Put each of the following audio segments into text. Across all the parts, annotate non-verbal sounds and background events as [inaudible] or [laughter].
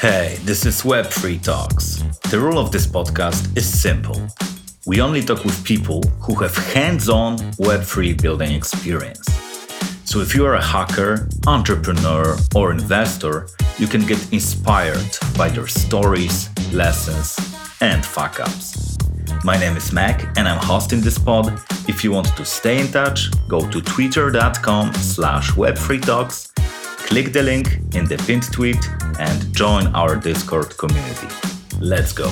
Hey, this is Web3 Talks. The rule of this podcast is simple. We only talk with people who have hands on Web3 building experience. So if you are a hacker, entrepreneur, or investor, you can get inspired by their stories, lessons, and fuck ups. My name is Mac and I'm hosting this pod. If you want to stay in touch, go to twitter.com slash web3talks, click the link in the pinned tweet and join our Discord community. Let's go.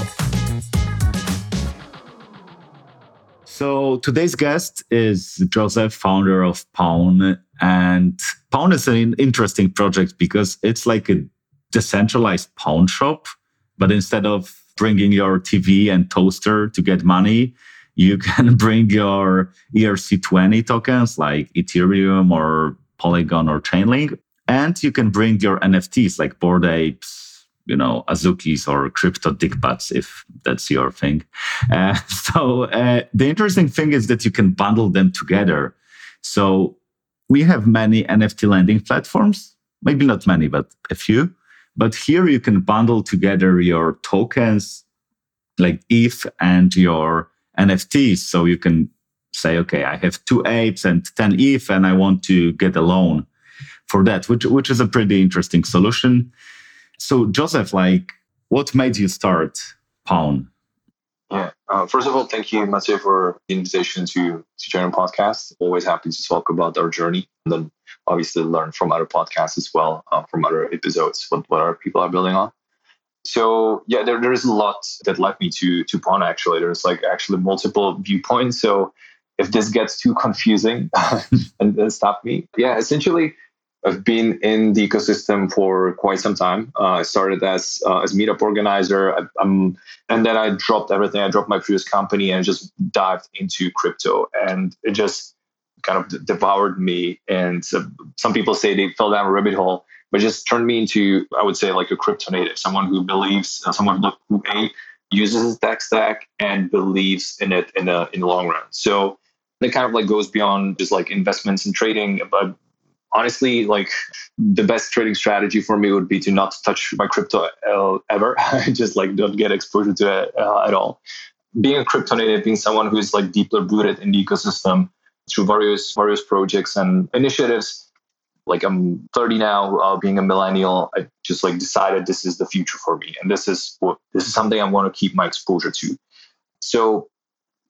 So today's guest is Josef, founder of PWN. And PWN is an interesting project because it's like a decentralized pawn shop, but instead of bringing your TV and toaster to get money, you [laughs] can bring your ERC20 tokens like Ethereum or Polygon or Chainlink, and you can bring your NFTs like Bored Apes, you know, Azukis or crypto dickbutts, if that's your thing. Uh, [laughs] so uh, the interesting thing is that you can bundle them together. So we have many NFT lending platforms, maybe not many, but a few. But here you can bundle together your tokens like ETH and your NFTs. So you can say, okay, I have two apes and 10 ETH and I want to get a loan for that, which, which is a pretty interesting solution. So, Josef, like, what made you start PWN? Yeah. Uh, first of all, thank you, Mathieu, for the invitation to to join the podcast. Always happy to talk about our journey, and then obviously learn from other podcasts as well, uh, from other episodes, what what other people are building on. So yeah, there, there is a lot that led me to to PWN. Actually, there's like actually multiple viewpoints. So if this gets too confusing, [laughs] and, and stop me. Yeah, essentially I've been in the ecosystem for quite some time. Uh, I started as uh, as meetup organizer, I, and then I dropped everything. I dropped my previous company and just dived into crypto, and it just kind of devoured me. And some people say they fell down a rabbit hole, but just turned me into, I would say, like a crypto native, someone who believes, uh, someone who a uses his tech stack and believes in it in the in the long run. So it kind of like goes beyond just like investments and trading, but honestly, like the best trading strategy for me would be to not touch my crypto ever, [laughs] just like don't get exposure to it uh, at all. Being a crypto native, being someone who's like deeply rooted in the ecosystem through various various projects and initiatives. Like I'm 30 now, uh, being a millennial, I just like decided this is the future for me, and this is what this is something I want to keep my exposure to. So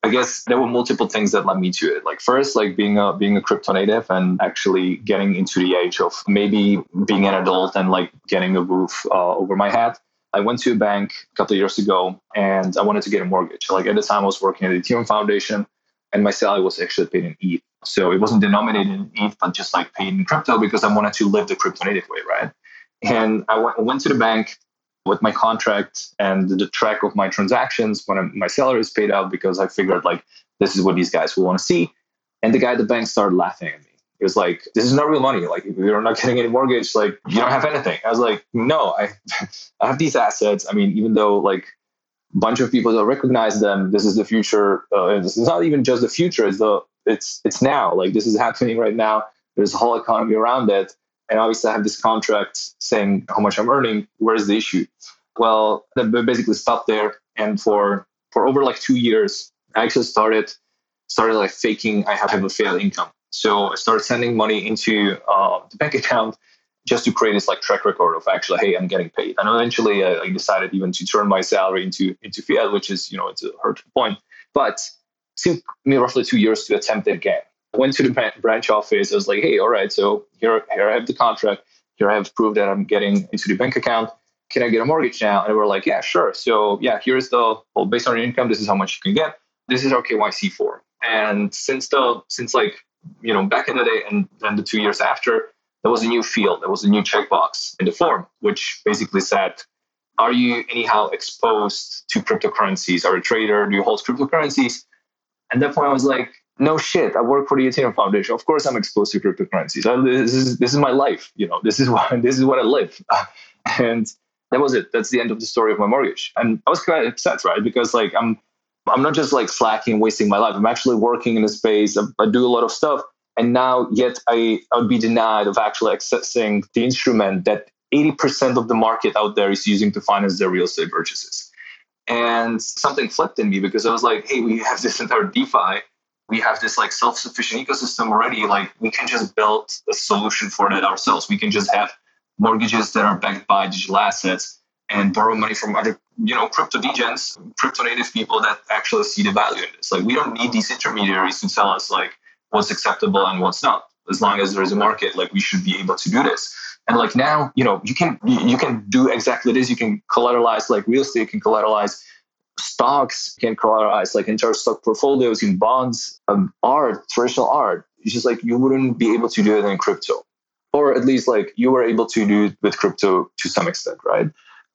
I guess there were multiple things that led me to it. Like first, like being a being a crypto native and actually getting into the age of maybe being an adult and like getting a roof uh, over my head. I went to a bank a couple of years ago and I wanted to get a mortgage. Like at the time, I was working at the Ethereum Foundation, and my salary was actually paid in ETH. So it wasn't denominated in ETH, but just like paid in crypto because I wanted to live the crypto native way, right? And I went, I went to the bank with my contract and the track of my transactions when my salary is paid out because I figured like this is what these guys will want to see. And the guy at the bank started laughing at me. He was like, "This is not real money. Like you're not getting any mortgage. Like you don't have anything." I was like, "No, I, [laughs] I have these assets. I mean, even though like a bunch of people don't recognize them, this is the future. Uh, this is not even just the future. It's the it's it's now. Like this is happening right now. There's a whole economy around it." And obviously I have this contract saying how much I'm earning. Where's the issue? Well, then basically stopped there, and for for over like two years, I actually started started like faking I have a failed income. So I started sending money into uh, the bank account just to create this like track record of actually, hey, I'm getting paid. And eventually, uh, I decided even to turn my salary into into fiat, which is you know it's a hurtful point. But it took me roughly two years to attempt it again went to the branch office. I was like, hey, all right, so here, here I have the contract. Here I have proof that I'm getting into the bank account. Can I get a mortgage now? And were like, yeah, sure. So yeah, here's the well, based on your income, this is how much you can get. This is our KYC form. And since the since like you know back in the day and then the two years after, there was a new field, there was a new checkbox in the form, which basically said, are you anyhow exposed to cryptocurrencies? Are a trader? Do you hold cryptocurrencies? And that point, I was like, no shit, I work for the Ethereum Foundation. Of course, I'm exposed to cryptocurrencies. this is this is my life. You know, this is [laughs] what this is what I live. [laughs] and that was it. That's the end of the story of my mortgage. And I was quite upset, right? Because like I'm I'm not just like slacking, and wasting my life. I'm actually working in a space. I, I do a lot of stuff, and now yet I I would be denied of actually accessing the instrument that 80% of the market out there is using to finance their real estate purchases. And something flipped in me because I was like, hey, we have this entire DeFi. We have this like self-sufficient ecosystem already. Like we can just build a solution for that ourselves. We can just have mortgages that are backed by digital assets and borrow money from other, you know, crypto degens, crypto native people that actually see the value in this. Like we don't need these intermediaries to tell us like what's acceptable and what's not. As long as there is a market, like we should be able to do this. And like now, you know, you can you can do exactly this. You can collateralize like real estate, you can collateralize stocks, can collateralize like entire stock portfolios in bonds, um, art, traditional art. It's just like you wouldn't be able to do it in crypto. Or at least like you were able to do it with crypto to some extent, right?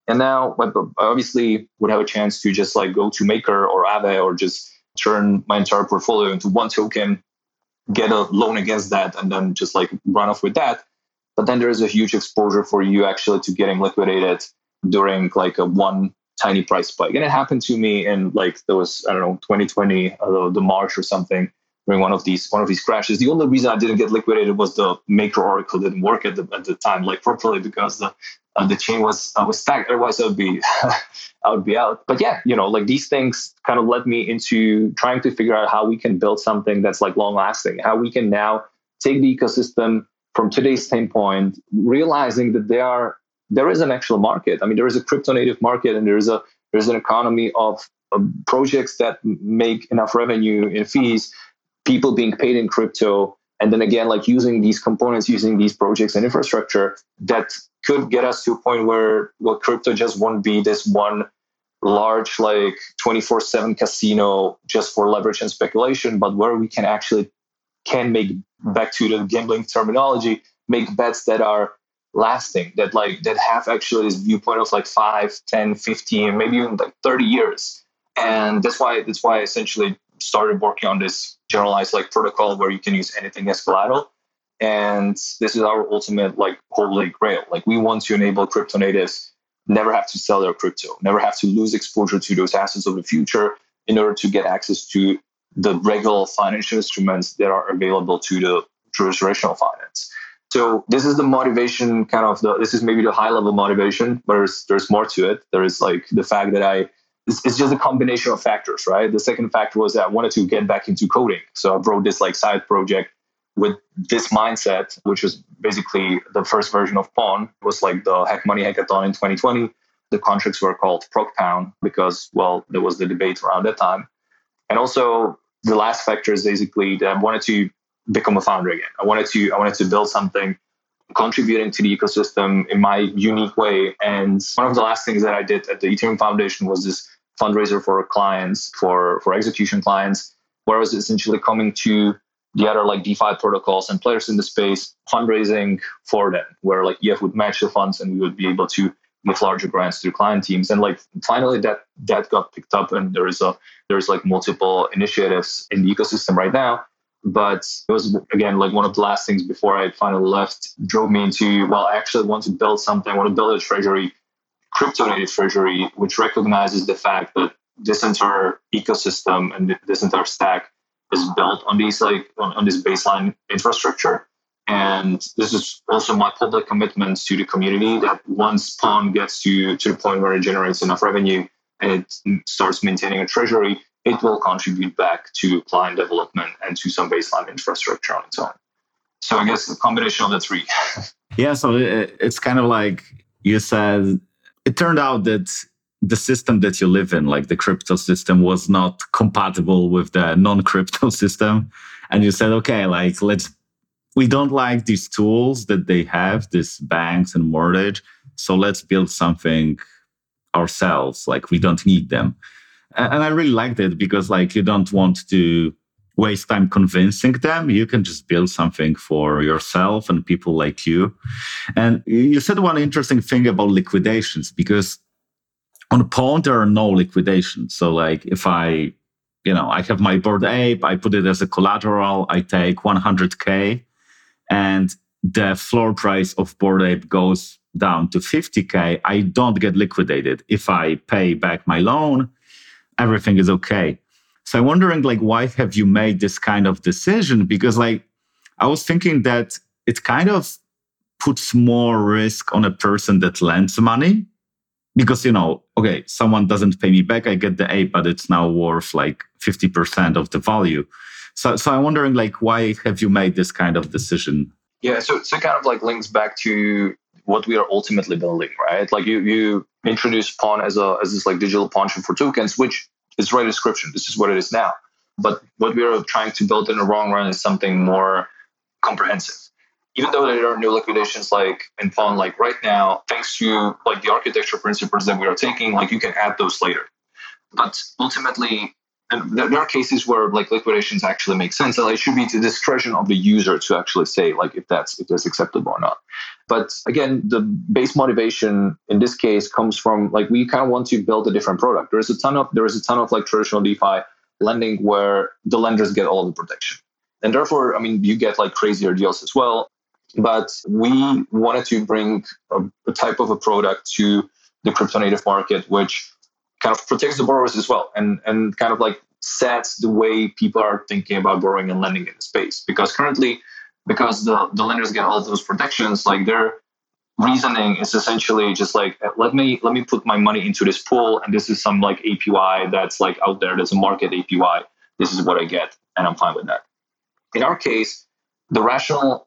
And now I obviously would have a chance to just like go to Maker or Aave or just turn my entire portfolio into one token, get a loan against that, and then just like run off with that. But then there is a huge exposure for you actually to getting liquidated during like a one tiny price spike. And it happened to me in like there was, I don't know, 2020, uh, the March or something during one of these one of these crashes. The only reason I didn't get liquidated was the maker oracle didn't work at the at the time like properly because the uh, the chain was uh, was stacked. Otherwise, I would be [laughs] I would be out. But yeah, you know, like these things kind of led me into trying to figure out how we can build something that's like long lasting. How we can now take the ecosystem from today's standpoint, realizing that there are there is an actual market. I mean, there is a crypto native market, and there is a there's an economy of, of projects that make enough revenue in fees people being paid in crypto and then again like using these components using these projects and infrastructure that could get us to a point where well crypto just won't be this one large like 24/7 casino just for leverage and speculation but where we can actually can make hmm. back to the gambling terminology make bets that are lasting that like that have actually this viewpoint of like 5 10 15 maybe even like 30 years and that's why that's why i essentially started working on this generalized like protocol where you can use anything as collateral. And this is our ultimate like holy grail. Like we want to enable crypto natives never have to sell their crypto, never have to lose exposure to those assets of the future in order to get access to the regular financial instruments that are available to the traditional finance. So this is the motivation, kind of the this is maybe the high level motivation, but there's there's more to it. There is like the fact that I it's, it's just a combination of factors, right? The second factor was that I wanted to get back into coding. So I wrote this like side project with this mindset, which was basically the first version of PWN. It was like the Hack Money Hackathon in 2020. The contracts were called Proc Pound because, well, there was the debate around that time. And also the last factor is basically that I wanted to become a founder again. I wanted to I wanted to build something contributing to the ecosystem in my unique way. And one of the last things that I did at the Ethereum Foundation was this fundraiser for clients, for, for execution clients, where I was essentially coming to the other like DeFi protocols and players in the space, fundraising for them, where like EF would match the funds and we would be able to give larger grants to client teams. And like finally that that got picked up and there is a there's like multiple initiatives in the ecosystem right now but it was again like one of the last things before I finally left drove me into well, I actually want to build something. I want to build a treasury, crypto native treasury, which recognizes the fact that this entire ecosystem and this entire stack is built on these like on, on this baseline infrastructure. And this is also my public commitment to the community that once PWN gets to, to the point where it generates enough revenue and it starts maintaining a treasury, it will contribute back to client development and to some baseline infrastructure on its own. So I guess a combination of the three. [laughs] yeah, so it's kind of like you said, it turned out that the system that you live in, like the crypto system, was not compatible with the non crypto [laughs] system. And you said, okay, like let's, we don't like these tools that they have, these banks and mortgage. So let's build something ourselves. Like we don't need them and I really liked it because like you don't want to waste time convincing them. You can just build something for yourself and people like you. And you said one interesting thing about liquidations because on PWN there are no liquidations. So like if I, you know, I have my Bored Ape, I put it as a collateral, I take 100k, and the floor price of Bored Ape goes down to 50k. I don't get liquidated if I pay back my loan everything is okay. So I'm wondering, like, why have you made this kind of decision? Because, like, I was thinking that it kind of puts more risk on a person that lends money because you know okay someone doesn't pay me back i get the A, but it's now worth like 50% of the value so so i'm wondering like why have you made this kind of decision yeah so so kind of like links back to what we are ultimately building right like you you introduce PWN as a as this like digital pawn for tokens which is right description. This is what it is now. But what we are trying to build in the long run is something more comprehensive. Even though there are new liquidations like in PWN, like right now, thanks to like the architecture principles that we are taking, like you can add those later. But ultimately, there are cases where like liquidations actually make sense, and it should be to the discretion of the user to actually say like if that's if that's acceptable or not. But again, the base motivation in this case comes from like we kind of want to build a different product. There is a ton of there is a ton of like traditional DeFi lending where the lenders get all the protection. And therefore, I mean, you get like crazier deals as well. But we wanted to bring a, a type of a product to the crypto native market, which kind of protects the borrowers as well and, and kind of like sets the way people are thinking about borrowing and lending in the space. Because currently, because the, the lenders get all of those protections, like their reasoning is essentially just like uh, let me let me put my money into this pool and this is some like APY that's like out there, there's a market APY. This is what I get, and I'm fine with that. In our case, the rational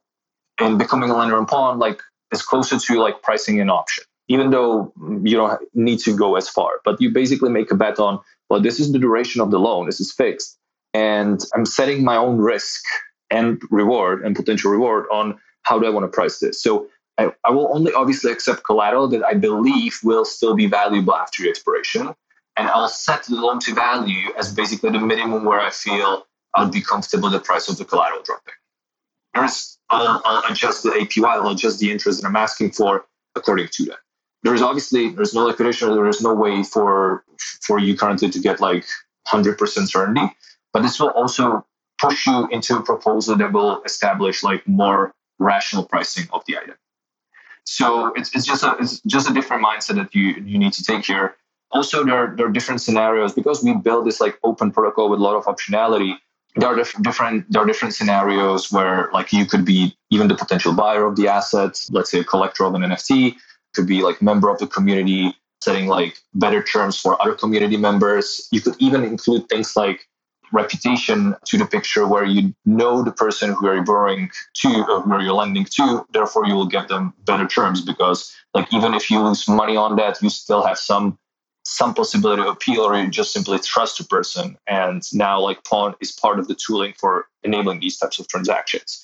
in becoming a lender in PWN like is closer to like pricing an option even though you don't need to go as far but you basically make a bet on well this is the duration of the loan. This is fixed. And i'm setting my own risk and reward and potential reward on how do i want to price this. So I, I will only obviously accept collateral that i believe will still be valuable after the expiration. And i'll set the loan to value as basically the minimum where i feel i'll be comfortable the price of the collateral dropping. I'll, I'll adjust the APY, I'll adjust the interest that I'm asking for according to that. There is obviously there's no liquidation, there is no way for for you currently to get like 100% certainty, but this will also push you into a proposal that will establish like more rational pricing of the item. So it's, it's just a it's just a different mindset that you you need to take here. Also, there are, there are different scenarios because we build this like open protocol with a lot of optionality there are different there are different scenarios where like you could be even the potential buyer of the asset let's say a collector of an nft could be like member of the community setting like better terms for other community members you could even include things like reputation to the picture where you know the person who you're borrowing to or who you're lending to therefore you will get them better terms because like even if you lose money on that you still have some some possibility of appeal or you just simply trust a person. And now like PWN is part of the tooling for enabling these types of transactions.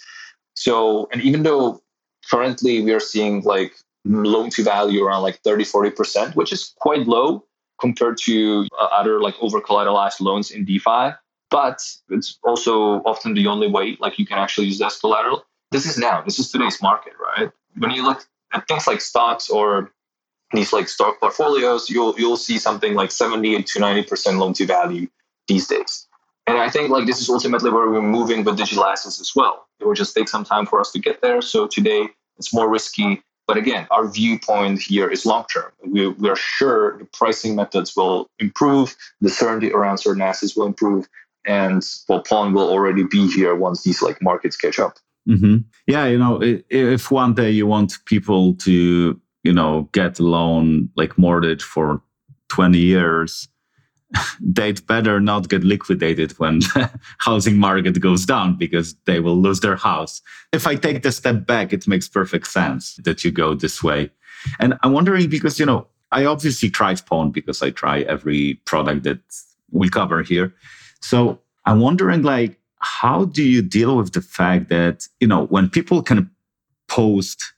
So, and even though currently we are seeing like loan to value around like 30, 40%, which is quite low compared to uh, other like over collateralized loans in DeFi, but it's also often the only way like you can actually use that collateral. This is now, this is today's market, right? When you look at things like stocks or these like stock portfolios, you'll you'll see something like 70 to 90 percent loan to value these days. And I think like this is ultimately where we're moving with digital assets as well. It will just take some time for us to get there. So today it's more risky. But again, our viewpoint here is long term. We, we are sure the pricing methods will improve, the certainty around certain assets will improve, and well, PWN will already be here once these like markets catch up. Mm-hmm. Yeah, you know, if one day you want people to you know, get a loan like mortgage for 20 years, [laughs] they'd better not get liquidated when [laughs] the housing market goes down because they will lose their house. If I take the step back, it makes perfect sense that you go this way. And I'm wondering because, you know, I obviously tried PWN because I try every product that we cover here. So I'm wondering, like, how do you deal with the fact that, you know, when people can post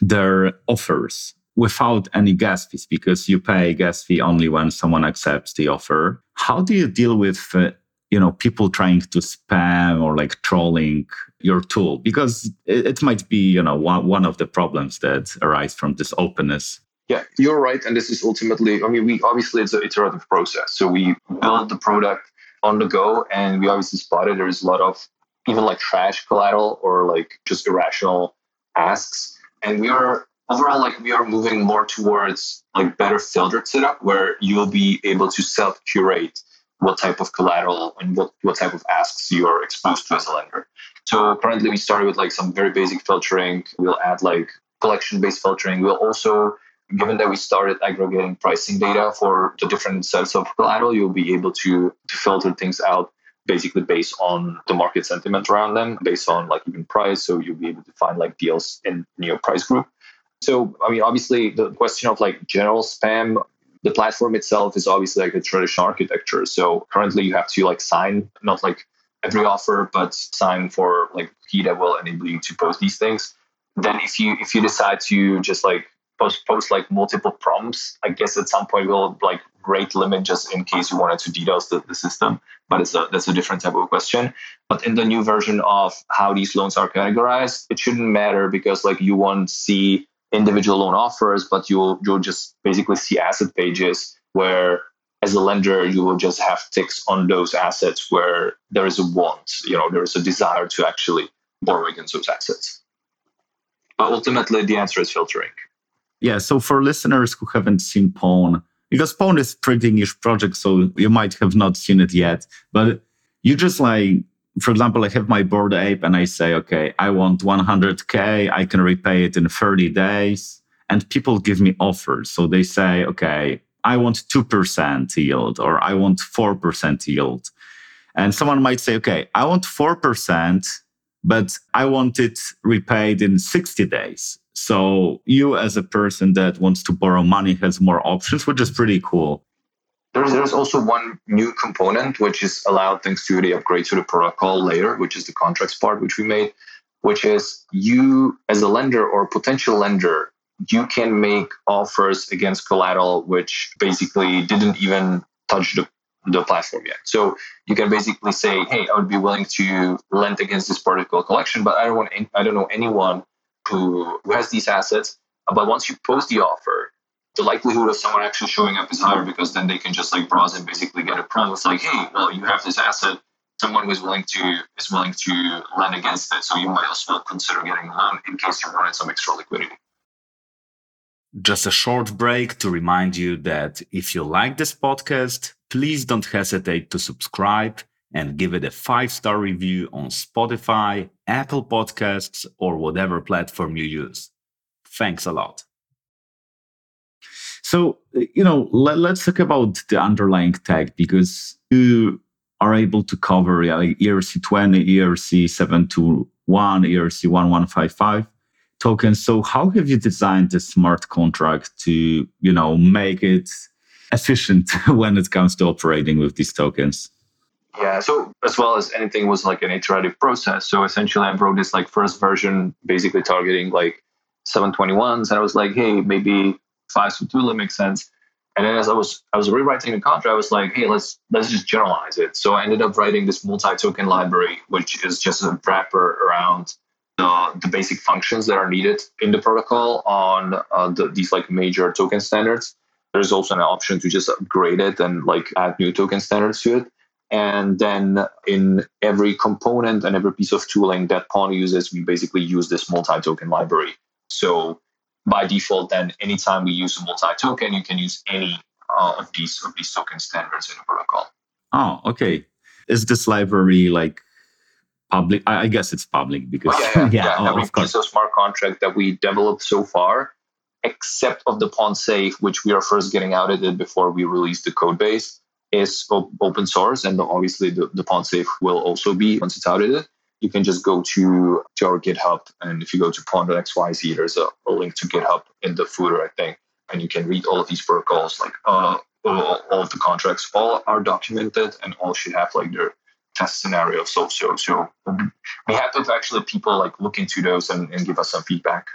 their offers without any gas fees because you pay gas fee only when someone accepts the offer. How do you deal with uh, you know people trying to spam or like trolling your tool because it, it might be you know one, one of the problems that arise from this openness yeah, you're right. And this is ultimately, I mean, we obviously it's an iterative process. So we build the product on the go and we obviously spotted there's a lot of even like trash collateral or like just irrational asks and we are overall like we are moving more towards like better filtered setup where you'll be able to self curate what type of collateral and what, what type of asks you're exposed to as a lender. So currently we started with like some very basic filtering. We'll add like collection based filtering. We'll also, given that we started aggregating pricing data for the different sets of collateral, you'll be able to, to filter things out basically based on the market sentiment around them, based on like even price. So you'll be able to find like deals in your price group. So, I mean, obviously, the question of like general spam, the platform itself is obviously like a traditional architecture. So currently, you have to like sign, not like every offer, but sign for like key that will enable you to post these things. Then, if you if you decide to just like post post like multiple prompts, I guess at some point we'll like rate limit just in case you wanted to DDoS the, the system. But it's a that's a different type of question. But in the new version of how these loans are categorized, it shouldn't matter because like you won't see individual loan offers, but you'll you'll just basically see asset pages where as a lender you will just have ticks on those assets where there is a want, you know, there is a desire to actually borrow against those assets. But ultimately the answer is filtering. Yeah, so for listeners who haven't seen PWN, because PWN is pretty niche project, so you might have not seen it yet, but you just like for example, I have my Bored Ape and I say, okay, I want 100K. I can repay it in 30 days. And people give me offers. So they say, okay, I want 2% yield or I want 4% yield. And someone might say, okay, I want 4%, but I want it repaid in 60 days. So you, as a person that wants to borrow money, has more options, which is pretty cool. There's, there's also one new component which is allowed thanks to the upgrade to the protocol layer, which is the contracts part which we made, which is you as a lender or potential lender, you can make offers against collateral which basically didn't even touch the, the platform yet. So you can basically say, hey, I would be willing to lend against this particular collection, but I don't want I don't know anyone who, who has these assets. But once you post the offer, the likelihood of someone actually showing up is higher because then they can just like browse and basically get a promise like, hey, well, you have this asset. Someone was willing to is willing to lend against it, so you might as well consider getting a loan in case you wanted some extra liquidity. Just a short break to remind you that if you like this podcast, please don't hesitate to subscribe and give it a five star review on Spotify, Apple Podcasts, or whatever platform you use. Thanks a lot. So, uh, you know, let, us talk about the underlying tech because you are able to cover like ERC20, ERC721, ERC1155 tokens. So, how have you designed the smart contract to, you know, make it efficient [laughs] when it comes to operating with these tokens? Yeah, so as well as anything was like an iterative process. So essentially, I wrote this like first version, basically targeting like 721s, and I was like, hey, maybe five to two makes sense. And then as I was I was rewriting the contract, I was like, hey, let's let's just generalize it. So I ended up writing this multi-token library, which is just a wrapper around the, the basic functions that are needed in the protocol on uh, the, these like major token standards. There's also an option to just upgrade it and like add new token standards to it. And then in every component and every piece of tooling that PWN uses, we basically use this multi-token library. So by default, then anytime we use a multi-token, you can use any uh, of these of these token standards in the protocol. Oh, okay. Is this library like public? I, I guess it's public because oh, yeah, yeah, [laughs] yeah. yeah oh, every of piece of smart contract that we developed so far, except of the PWN Safe, which we are first getting out of it before we release the code base, is op- open source, and obviously the, the PWN Safe will also be once it's audited you can just go to, to our GitHub. And if you go to pwn.xyz, there's a, a link to GitHub in the footer, I think. And you can read all of these protocols, like uh, all, all of the contracts, all are documented and all should have like their test scenario. So, so, so we have to actually people like look into those and, and give us some feedback.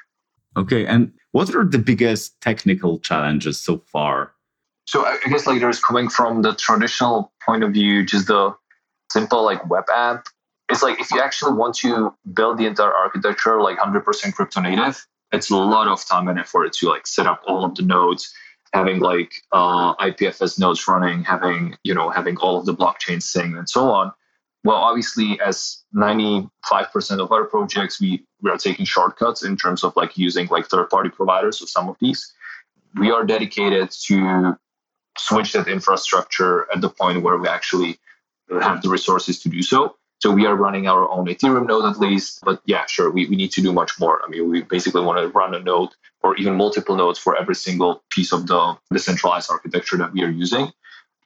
Okay. And what are the biggest technical challenges so far? So I guess like there's coming from the traditional point of view, just the simple like web app it's like if you actually want to build the entire architecture like 100% crypto native, it's a lot of time and effort to like set up all of the nodes, having like uh, IPFS nodes running, having you know having all of the blockchain sync and so on. Well, obviously, as 95% of our projects, we, we are taking shortcuts in terms of like using like third party providers of some of these. We are dedicated to switch that infrastructure at the point where we actually have the resources to do so. So we are running our own Ethereum node at least. But yeah, sure, we, we need to do much more. I mean, we basically want to run a node or even multiple nodes for every single piece of the decentralized architecture that we are using.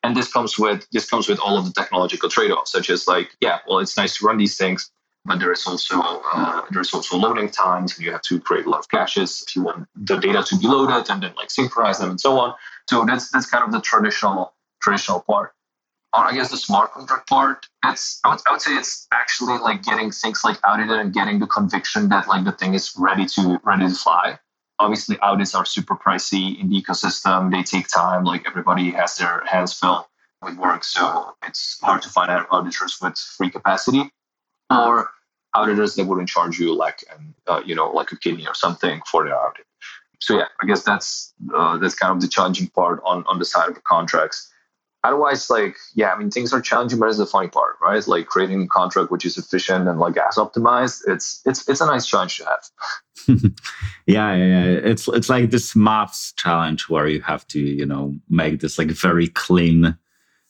And this comes with this comes with all of the technological trade-offs, such as like, yeah, well, it's nice to run these things, but there is also uh, there's also loading times, and you have to create a lot of caches if you want the data to be loaded and then like synchronize them and so on. So that's that's kind of the traditional traditional part. On I guess the smart contract part, it's I would, I would say it's actually like getting things like audited and getting the conviction that like the thing is ready to ready to fly obviously audits are super pricey in the ecosystem. They take time. Like everybody has their hands full with work, so it's hard to find auditors with free capacity or auditors that wouldn't charge you like an, uh, you know like a kidney or something for their audit. So yeah, I guess that's uh, that's kind of the challenging part on on the side of the contracts otherwise like yeah i mean things are challenging but it's the funny part right? Like creating a contract which is efficient and like as optimized it's it's it's a nice challenge to have. [laughs] Yeah, yeah yeah. It's it's like this maths challenge where you have to you know make this like very clean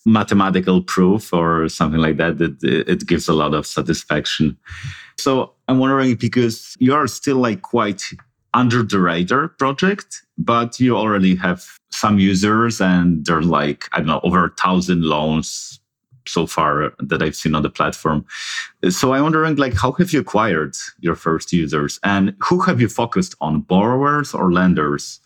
mathematical proof or something like that it, it gives a lot of satisfaction. So i'm wondering because you are still like quite under the radar project, but you already have some users and there's like, I don't know, over a thousand loans so far that I've seen on the platform. So I'm wondering like how have you acquired your first users and who have you focused on borrowers or lenders?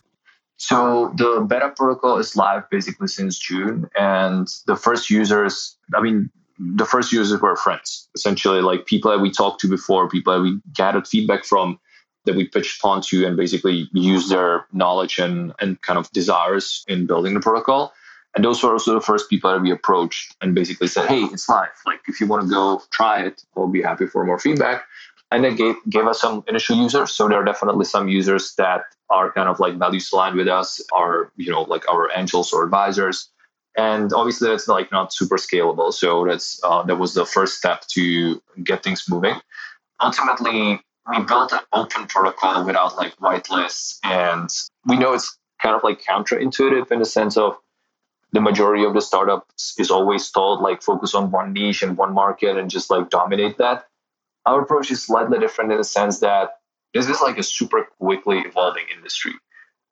So the beta protocol is live basically since June and the first users, I mean, the first users were friends, essentially like people that we talked to before, people that we gathered feedback from that we pitched onto and basically use their knowledge and, and kind of desires in building the protocol. And those were also the first people that we approached and basically said, hey, it's live. Like, if you want to go try it, we'll be happy for more feedback. And they gave, gave us some initial users. So there are definitely some users that are kind of like values aligned with us, are, you know, like our angels or advisors. And obviously that's like not super scalable. So that's uh, that was the first step to get things moving. Ultimately, we built an open protocol without like whitelists. And we know it's kind of like counterintuitive in the sense of the majority of the startups is always told like focus on one niche and one market and just like dominate that. Our approach is slightly different in the sense that this is like a super quickly evolving industry.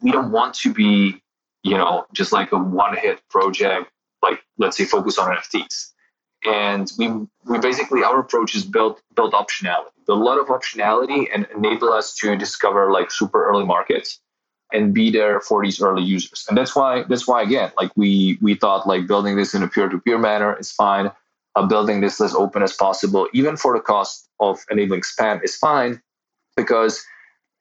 We don't want to be, you know, just like a one hit project, like let's say focus on NFTs and we we basically our approach is built built optionality. A lot of optionality and enable us to discover like super early markets and be there for these early users. And that's why that's why again like we we thought like building this in a peer-to-peer manner is fine. Uh, building this as open as possible even for the cost of enabling spam is fine because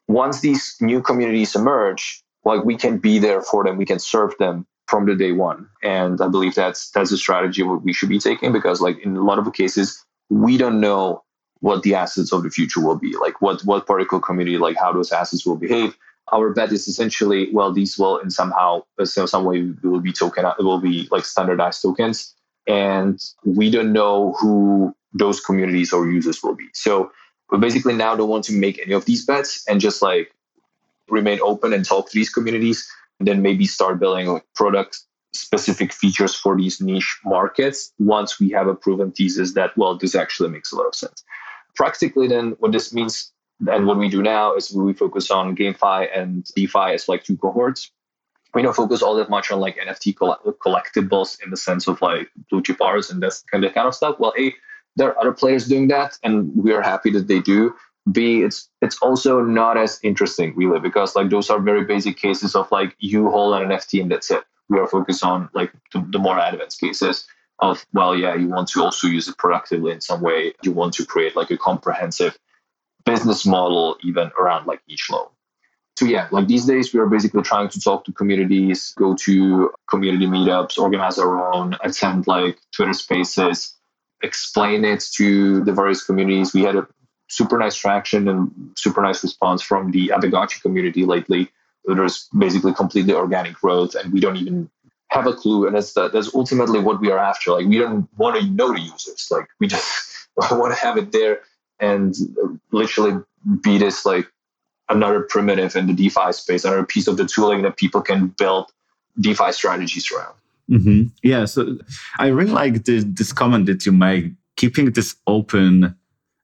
once these new communities emerge like we can be there for them we can serve them from the day one. And I believe that's that's a strategy what we should be taking because like in a lot of cases, we don't know what the assets of the future will be, like what what particle community, like how those assets will behave. Our bet is essentially, well, these will in somehow, uh, so some way will be token, it will be like standardized tokens, and we don't know who those communities or users will be. So we basically now don't want to make any of these bets and just like remain open and talk to these communities then maybe start building like product specific features for these niche markets once we have a proven thesis that well this actually makes a lot of sense practically then what this means and what we do now is we focus on GameFi and DeFi as like two cohorts. We don't focus all that much on like NFT collectibles in the sense of like blue chip artists and this kind of stuff. Well, A, there are other players doing that, and we are happy that they do. B, it's it's also not as interesting really because like those are very basic cases of like you hold an NFT and that's it. We are focused on like the, the more advanced cases of well, yeah, you want to also use it productively in some way. You want to create like a comprehensive business model even around like each loan. So yeah, like these days we are basically trying to talk to communities, go to community meetups, organize our own, attend like Twitter spaces, explain it to the various communities. We had a super nice traction and super nice response from the Aavegotchi community lately. There's basically completely organic growth, and we don't even have a clue. And that's the, that's ultimately what we are after. Like we don't want to know the users. Like we just [laughs] want to have it there and literally be this like another primitive in the DeFi space, another piece of the tooling that people can build DeFi strategies around. Mm-hmm. Yeah. So I really like the, this comment that you make, keeping this open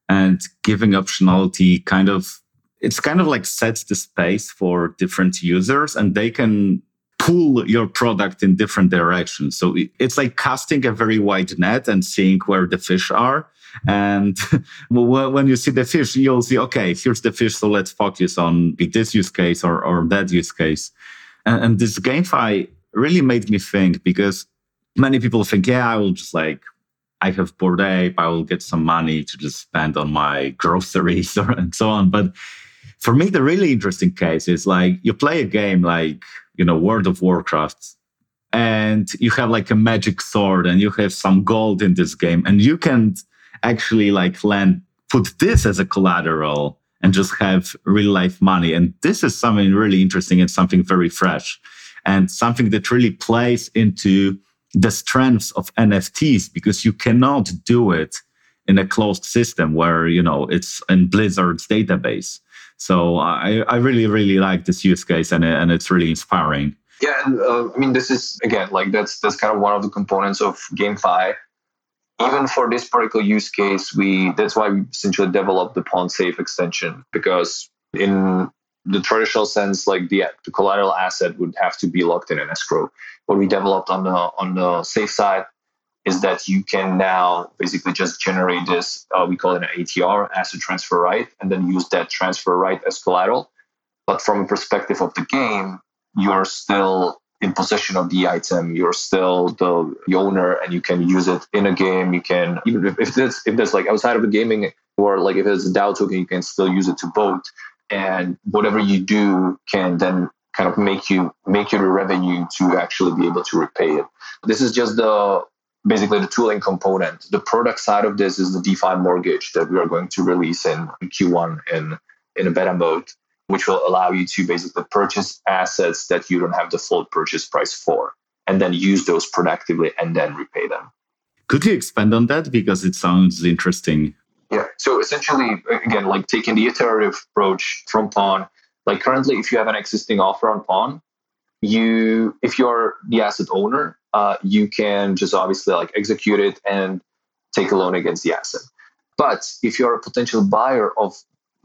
and giving optionality kind of, it's kind of like sets the space for different users and they can pull your product in different directions. So it's like casting a very wide net and seeing where the fish are. And [laughs] when you see the fish, you'll see, okay, here's the fish. So let's focus on this use case or, or that use case. And, and this GameFi really made me think because many people think, yeah, I will just like, I have Bored Ape, I will get some money to just spend on my groceries [laughs] or, and so on. But for me, the really interesting case is like you play a game like, you know, World of Warcraft and you have like a magic sword and you have some gold in this game and you can actually like land, put this as a collateral and just have real life money. And this is something really interesting and something very fresh and something that really plays into the strengths of NFTs because you cannot do it in a closed system where, you know, it's in Blizzard's database. So I, I really, really like this use case and, and it's really inspiring. Yeah, uh, I mean, this is again like that's that's kind of one of the components of GameFi. Even for this particular use case, we that's why we essentially developed the PWN safe extension because in the traditional sense, like the, the collateral asset would have to be locked in an escrow. What we developed on the on the safe side is that you can now basically just generate this. Uh, we call it an ATR, asset transfer right, and then use that transfer right as collateral. But from a perspective of the game, you're still in possession of the item. You're still the, the owner, and you can use it in a game. You can even if, if there's if there's like outside of the gaming or like if it's a DAO token, you can still use it to vote and whatever you do can then kind of make you make your revenue to actually be able to repay it. This is just the basically the tooling component. The product side of this is the DeFi mortgage that we are going to release in Q1 in in a beta mode, which will allow you to basically purchase assets that you don't have the full purchase price for, and then use those productively and then repay them. Could you expand on that because it sounds interesting? Yeah. So essentially, again, like taking the iterative approach from PWN, like currently, if you have an existing offer on PWN, you, if you're the asset owner, uh, you can just obviously like execute it and take a loan against the asset. But if you're a potential buyer of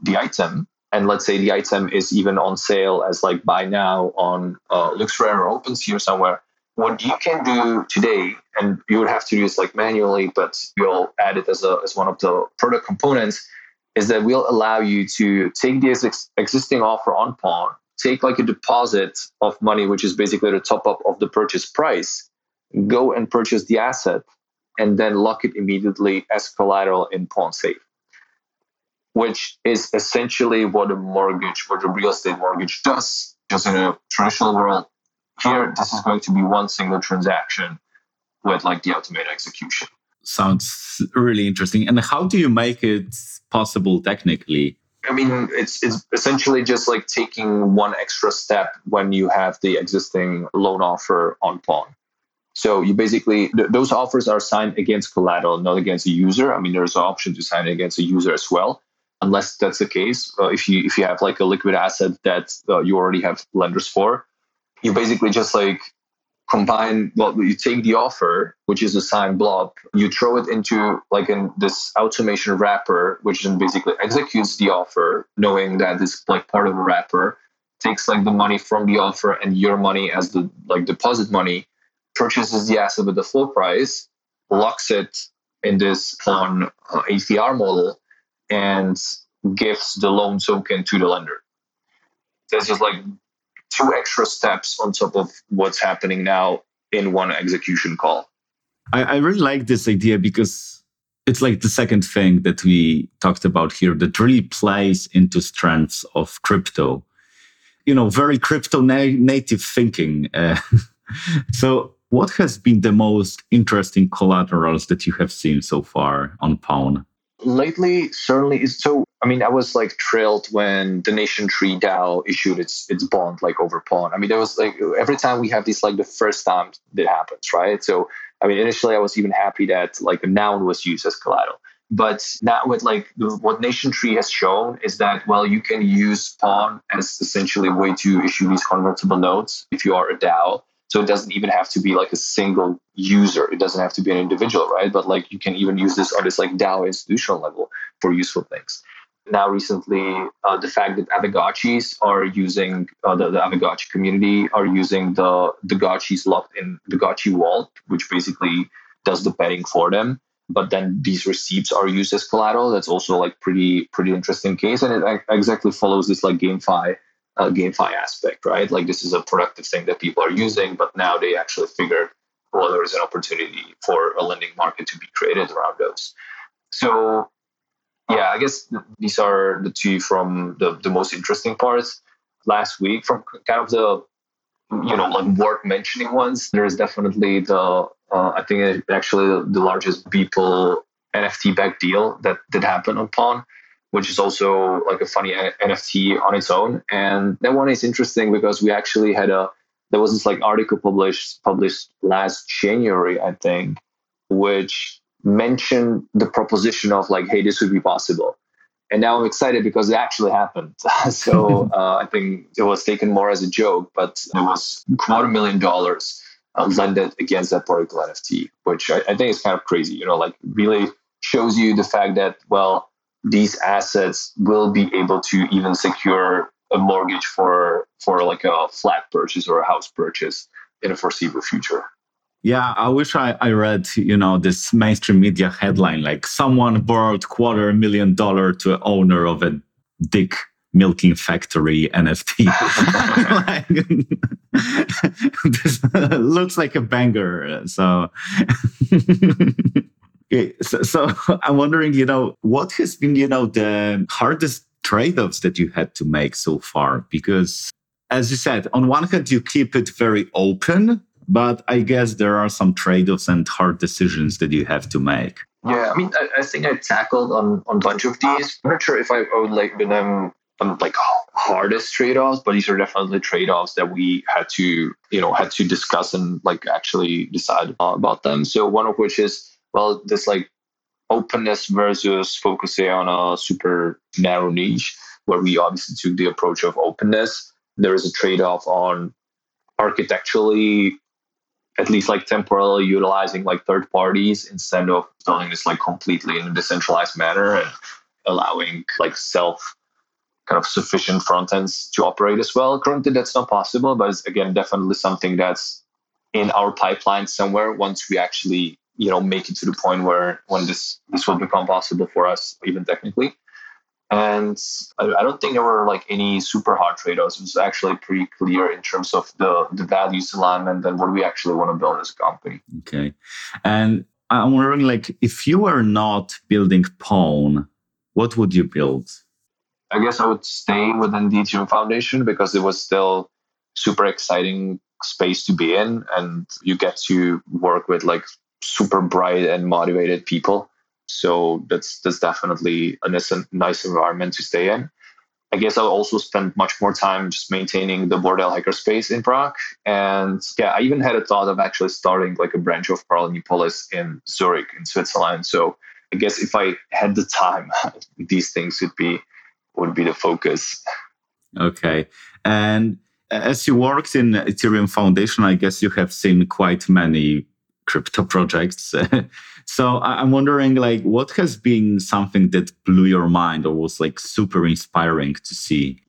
the item, and let's say the item is even on sale as like buy now on uh, LooksRare or OpenSea or somewhere, what you can do today, and you would have to do use like manually, but we'll add it as a as one of the product components, is that we'll allow you to take this ex- existing offer on PWN, take like a deposit of money, which is basically the top up of the purchase price, go and purchase the asset, and then lock it immediately as collateral in PWN safe. Which is essentially what a mortgage, what a real estate mortgage does, just in a traditional world here, this is going to be one single transaction with like the automated execution. Sounds really interesting. And how do you make it possible technically? I mean, it's it's essentially just like taking one extra step when you have the existing loan offer on PWN. So you basically th- those offers are signed against collateral, not against a user. I mean, there's an option to sign against a user as well, unless that's the case. Uh, if you if you have like a liquid asset that uh, you already have lenders for, you basically just like combine well you take the offer which is a signed blob you throw it into like in this automation wrapper which then basically executes the offer knowing that it's like part of a wrapper takes like the money from the offer and your money as the like deposit money purchases the asset with the full price locks it in this on uh, ATR model and gives the loan token to the lender. That's just like two extra steps on top of what's happening now in one execution call. I, I really like this idea because it's like the second thing that we talked about here that really plays into strengths of crypto. You know, very crypto na- native thinking. Uh, [laughs] so, what has been the most interesting collaterals that you have seen so far on PWN? lately certainly is so i mean i was like thrilled when the Nation3 dao issued its its bond like over PWN i mean there was like every time we have this like the first time that happens right so i mean initially i was even happy that like a noun was used as collateral but now with like what Nation3 has shown is that well you can use PWN as essentially a way to issue these convertible notes if you are a dao So it doesn't even have to be like a single user. It doesn't have to be an individual, right? But like you can even use this on this like DAO institutional level for useful things. Now, recently, uh, the fact that Aavegotchis are using uh, the, the Aavegotchi community are using the the Gotchis locked in the Gotchi vault, which basically does the betting for them. But then these receipts are used as collateral. That's also like pretty pretty interesting case, and it exactly follows this like GameFi uh, GameFi aspect, right? Like this is a productive thing that people are using, but now they actually figured, well, there is an opportunity for a lending market to be created around those. So, yeah, I guess these are the two from the, the most interesting parts. Last week, from kind of the you know like worth mentioning ones, there is definitely the uh, I think actually the largest Beeple NFT back deal that did happen on PWN which is also like a funny NFT on its own. And that one is interesting because we actually had a there was this like article published published last January, I think, which mentioned the proposition of like, hey, this would be possible. And now I'm excited because it actually happened. [laughs] so [laughs] uh, I think it was taken more as a joke, but it was quarter million dollars uh, lended against that particular NFT, which I, I think is kind of crazy. You know, like really shows you the fact that well these assets will be able to even secure a mortgage for for like a flat purchase or a house purchase in a foreseeable future. Yeah, I wish I, I read, you know, this mainstream media headline like someone borrowed quarter million dollar to an owner of a dick milking factory NFT. [laughs] like, [laughs] this looks like a banger. So [laughs] Okay, so, so I'm wondering, you know, what has been, you know, the hardest trade-offs that you had to make so far? Because as you said, on one hand, you keep it very open, but I guess there are some trade-offs and hard decisions that you have to make. Yeah, I mean, I, I think I tackled on on a bunch of these. I'm not sure if I would like them um, like hardest trade-offs, but these are definitely trade-offs that we had to, you know, had to discuss and like actually decide about them. So one of which is well, this like openness versus focusing on a super narrow niche, where we obviously took the approach of openness. There is a trade off on architecturally, at least like temporarily utilizing like third parties instead of building this like completely in a decentralized manner and allowing like self kind of sufficient front ends to operate as well. Currently, that's not possible, but it's again definitely something that's in our pipeline somewhere once we actually you know make it to the point where when this this will become possible for us even technically and I, I don't think there were like any super hard trade-offs. It was actually pretty clear in terms of the the values alignment and what we actually want to build as a company. Okay. And i'm wondering like if you were not building PWN what would you build? I guess i would stay within the ethereum foundation because it was still super exciting space to be in and you get to work with like super bright and motivated people. So that's that's definitely a nice, nice environment to stay in. I guess I'll also spend much more time just maintaining the Bordel hackerspace in Prague. And yeah, I even had a thought of actually starting like a branch of Parallel in Zurich in Switzerland. So I guess if I had the time, [laughs] these things would be would be the focus. Okay. And as you worked in Ethereum Foundation, I guess you have seen quite many crypto [laughs] projects. [laughs] so I'm wondering, like, what has been something that blew your mind or was like super inspiring to see?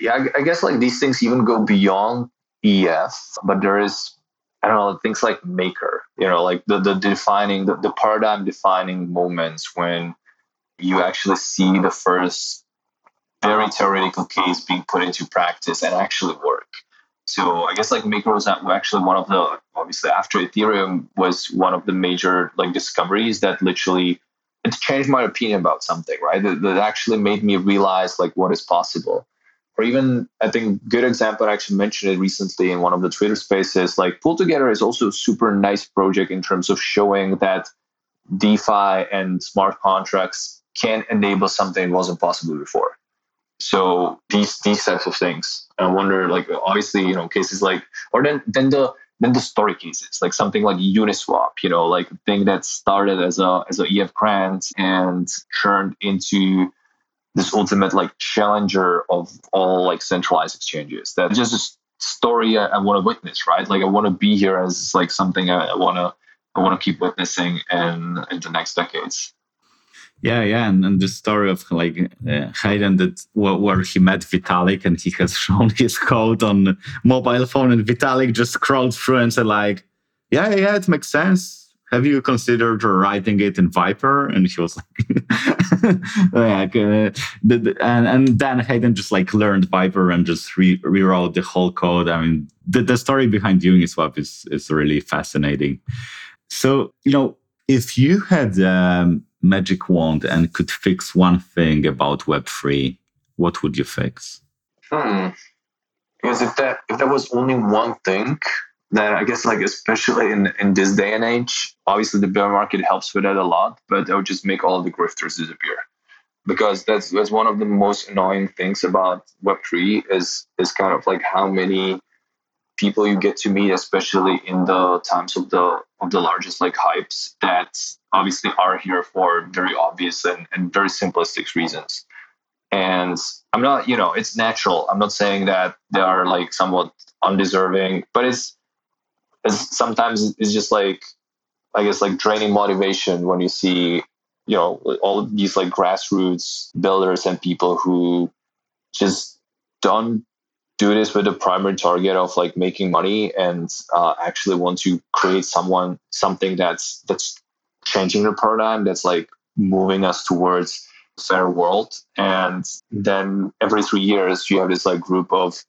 Yeah, I guess like these things even go beyond EF, but there is I don't know things like maker. You know, like the the defining the, the paradigm defining moments when you actually see the first very theoretical case being put into practice and actually work. So I guess like Maker was actually one of the obviously after Ethereum was one of the major like discoveries that literally it changed my opinion about something, right? That, that actually made me realize like what is possible. Or even I think good example I actually mentioned it recently in one of the Twitter spaces. Like PoolTogether is also a super nice project in terms of showing that DeFi and smart contracts can enable something that wasn't possible before. So these these types of things. I wonder, like obviously, you know, cases like or then then the then the story cases, like something like Uniswap, you know, like a thing that started as a as a EF grant and turned into this ultimate like challenger of all like centralized exchanges that just a story I, I want to witness, right? Like I want to be here as like something I want to I want to keep witnessing in in the next decades. Yeah, yeah, and, and the story of like uh, Hayden that where, where he met Vitalik and he has [laughs] shown his code on mobile phone, and Vitalik just scrolled through and said like, "Yeah, yeah, it makes sense have you considered writing it in Vyper? And he was like, [laughs] like uh, and, and then Hayden just like learned Vyper and just re- rewrote the whole code. I mean, the, the story behind Uniswap is, is really fascinating. So, you know, if you had a magic wand and could fix one thing about Web3, what would you fix? Hmm. Because if that if that was only one thing, that I guess like especially in in this day and age, obviously the bear market helps with that a lot, but it would just make all the grifters disappear. Because that's that's one of the most annoying things about Web three is is kind of like how many people you get to meet, especially in the times of the of the largest like hypes that obviously are here for very obvious and, and very simplistic reasons. And I'm not, you know, it's natural. I'm not saying that they are like somewhat undeserving, but it's it's sometimes it's just like I guess like draining motivation when you see you know all these like grassroots builders and people who just don't do this with the primary target of like making money and uh, actually want to create someone something that's that's changing the paradigm that's like moving us towards a fair world. And then every three years you have this like group of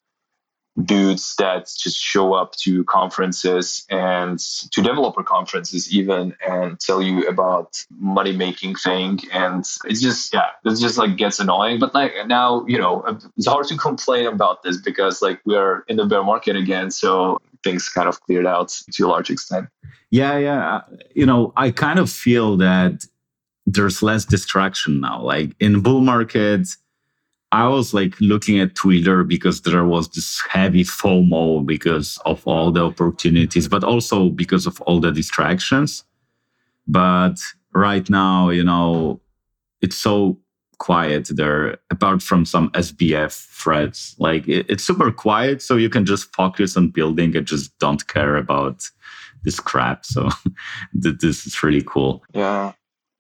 dudes that just show up to conferences and to developer conferences even and tell you about money making thing. And it's just yeah it just like gets annoying. But like now you know it's hard to [laughs] complain about this because like we're in the bear market again so things kind of cleared out to a large extent. Yeah yeah uh, you know i kind of feel that there's less distraction now. Like in bull markets I was like looking at Twitter because there was this heavy FOMO because of all the opportunities, but also because of all the distractions. But right now, you know, it's so quiet there, apart from some SBF threads. Like it, it's super quiet, so you can just focus on building and just don't care about this crap. So [laughs] this is really cool. Yeah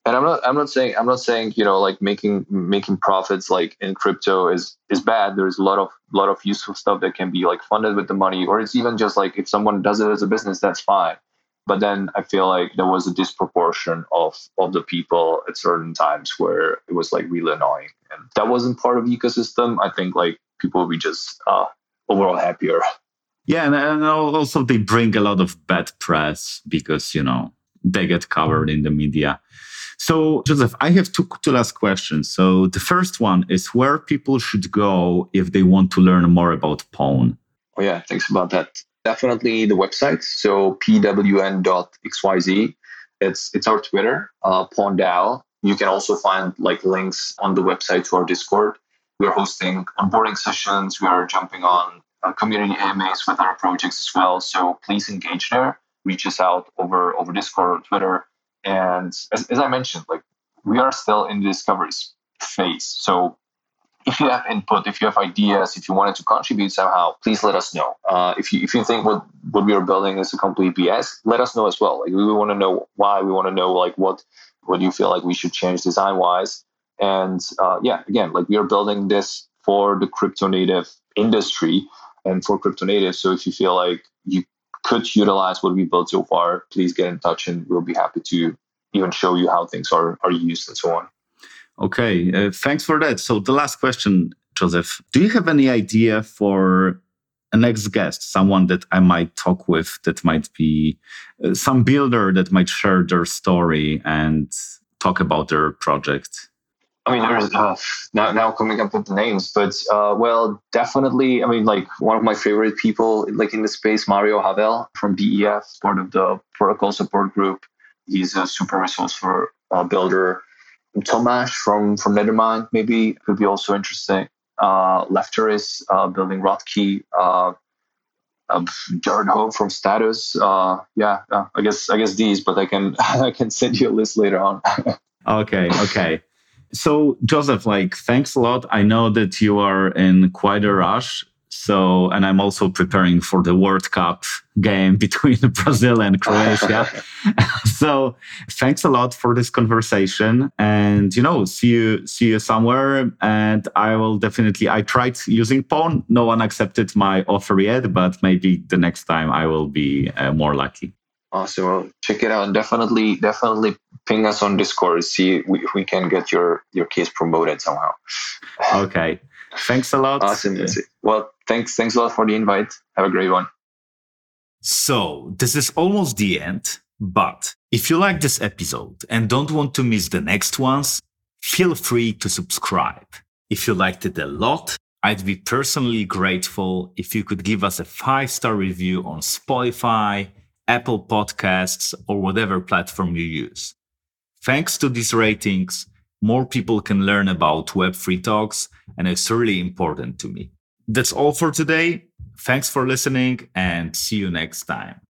and i'm not i'm not saying i'm not saying you know like making making profits like in crypto is is bad. There's a lot of lot of useful stuff that can be like funded with the money or it's even just like if someone does it as a business that's fine. But then i feel like there was a disproportion of of the people at certain times where it was like really annoying. And that wasn't part of the ecosystem. I think like people would be just uh overall happier. Yeah and, and also they bring a lot of bad press because you know they get covered in the media so, Josef, I have two, two last questions. So, the first one is where people should go if they want to learn more about PWN. Oh, yeah, thanks about that. Definitely the website. So, pwn.xyz. It's, it's our Twitter, uh, PWN DAO. You can also find like links on the website to our Discord. We're hosting onboarding sessions. We are jumping on uh, community AMAs with our projects as well. So please engage there. Reach us out over over Discord or Twitter and as, as I mentioned, like we are still in the discovery phase. So if you have input, if you have ideas, if you wanted to contribute somehow, please let us know. Uh, if you if you think what what we are building is a complete BS, let us know as well. Like we want to know why. We want to know like what what do you feel like we should change design wise. And uh, yeah, again, like we are building this for the crypto native industry and for crypto native. So if you feel like you could utilize what we built so far, please get in touch and we'll be happy to even show you how things are, are used and so on. Okay, uh, thanks for that. So, the last question, Josef Do you have any idea for a next guest, someone that I might talk with that might be uh, some builder that might share their story and talk about their project? I mean, there's uh, now now coming up with the names, but uh, well, definitely. I mean, like one of my favorite people, like in the space, Mario Havel from DEF, part of the protocol support group. He's a super resourceful uh, builder. Tomasz from from Nethermind maybe could be also interesting. Uh, Lefteris uh, building rotki. Uh, uh, Jarrad Hope from Status. Uh, yeah, uh, I guess I guess these, but I can [laughs] I can send you a list later on. [laughs] okay, okay. So, Josef, like, thanks a lot. I know that you are in quite a rush. So, and I'm also preparing for the World Cup game [laughs] between [laughs] Brazil and Croatia. [laughs] so, thanks a lot for this conversation, and you know, see you see you somewhere. And I will definitely. I tried using PWN. No one accepted my offer yet, but maybe the next time I will be uh, more lucky. Awesome. Well, check it out. Definitely, definitely ping us on Discord. See if we can get your your case promoted somehow. okay. Thanks a lot. Awesome. Well, thanks. Thanks a lot for the invite. Have a great one. So this is almost the end. But if you like this episode and don't want to miss the next ones, feel free to subscribe. If you liked it a lot, I'd be personally grateful if you could give us a five star review on Spotify, Apple Podcasts, or whatever platform you use. Thanks to these ratings, more people can learn about Web3 talks, and it's really important to me. That's all for today. Thanks for listening and see you next time.